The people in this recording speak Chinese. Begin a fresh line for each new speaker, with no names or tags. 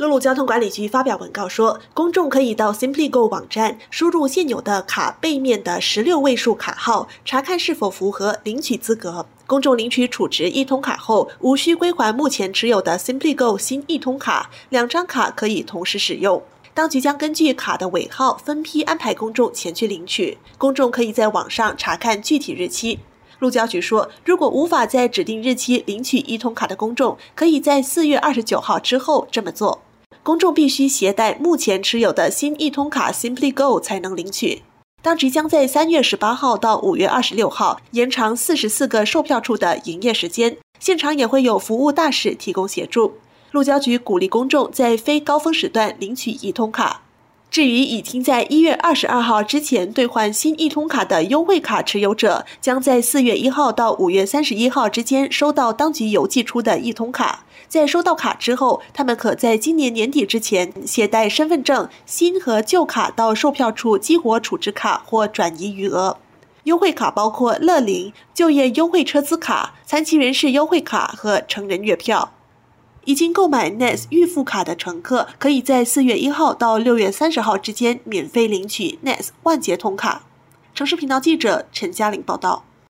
陆路交通管理局发表文告说，公众可以到 SimplyGo 网站输入现有的卡背面的十六位数卡号，查看是否符合领取资格。公众领取储值一通卡后，无需归还目前持有的 SimplyGo 新一通卡，两张卡可以同时使用。当局将根据卡的尾号分批安排公众前去领取，公众可以在网上查看具体日期。陆交局说，如果无法在指定日期领取一通卡的公众，可以在四月二十九号之后这么做。公众必须携带目前持有的新一通卡 SimplyGo 才能领取。当局将在三月十八号到五月二十六号延长四十四个售票处的营业时间，现场也会有服务大使提供协助。路交局鼓励公众在非高峰时段领取一通卡。至于已经在一月二十二号之前兑换新一通卡的优惠卡持有者，将在四月一号到五月三十一号之间收到当局邮寄出的一通卡。在收到卡之后，他们可在今年年底之前携带身份证、新和旧卡到售票处激活储值卡或转移余额。优惠卡包括乐龄、就业优惠车资卡、残疾人士优惠卡和成人月票。已经购买 NES 预付卡的乘客，可以在四月一号到六月三十号之间免费领取 NES 万捷通卡。城市频道记者陈嘉玲报道。